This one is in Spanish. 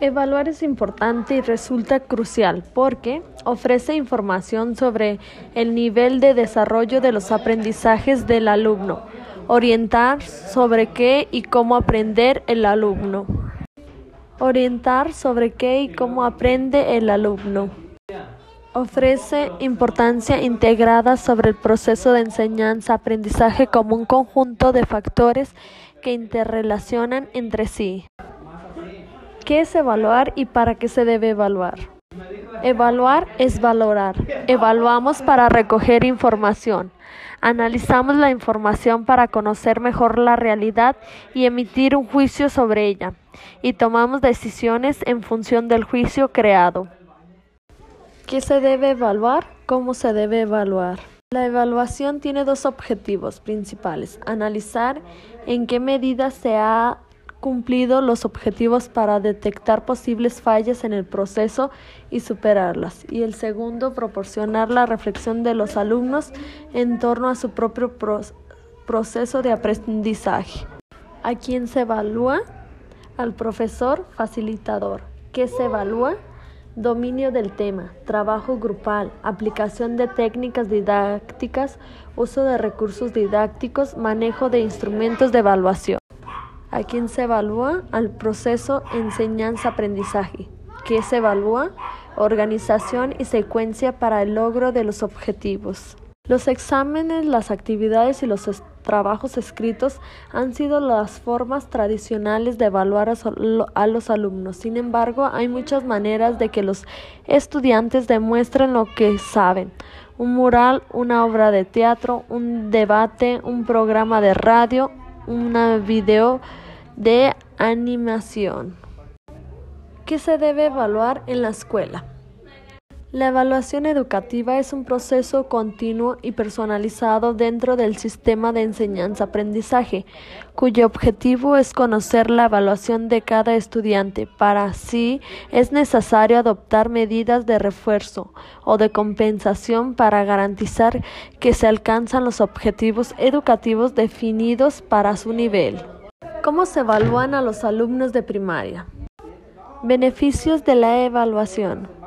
Evaluar es importante y resulta crucial porque ofrece información sobre el nivel de desarrollo de los aprendizajes del alumno, orientar sobre qué y cómo aprender el alumno. Orientar sobre qué y cómo aprende el alumno. Ofrece importancia integrada sobre el proceso de enseñanza-aprendizaje como un conjunto de factores que interrelacionan entre sí. ¿Qué es evaluar y para qué se debe evaluar? Evaluar es valorar. Evaluamos para recoger información. Analizamos la información para conocer mejor la realidad y emitir un juicio sobre ella. Y tomamos decisiones en función del juicio creado. ¿Qué se debe evaluar? ¿Cómo se debe evaluar? La evaluación tiene dos objetivos principales. Analizar en qué medida se ha cumplido los objetivos para detectar posibles fallas en el proceso y superarlas. Y el segundo, proporcionar la reflexión de los alumnos en torno a su propio proceso de aprendizaje. ¿A quién se evalúa? Al profesor facilitador. ¿Qué se evalúa? Dominio del tema, trabajo grupal, aplicación de técnicas didácticas, uso de recursos didácticos, manejo de instrumentos de evaluación. ¿A quién se evalúa? Al proceso enseñanza-aprendizaje. ¿Qué se evalúa? Organización y secuencia para el logro de los objetivos. Los exámenes, las actividades y los trabajos escritos han sido las formas tradicionales de evaluar a, los alumnos. Sin embargo, hay muchas maneras de que los estudiantes demuestren lo que saben. Un mural, una obra de teatro, un debate, un programa de radio, una video de animación. ¿Qué se debe evaluar en la escuela? La evaluación educativa es un proceso continuo y personalizado dentro del sistema de enseñanza-aprendizaje, cuyo objetivo es conocer la evaluación de cada estudiante. Para así es necesario adoptar medidas de refuerzo o de compensación para garantizar que se alcanzan los objetivos educativos definidos para su nivel. ¿Cómo se evalúan a los alumnos de primaria? Beneficios de la evaluación.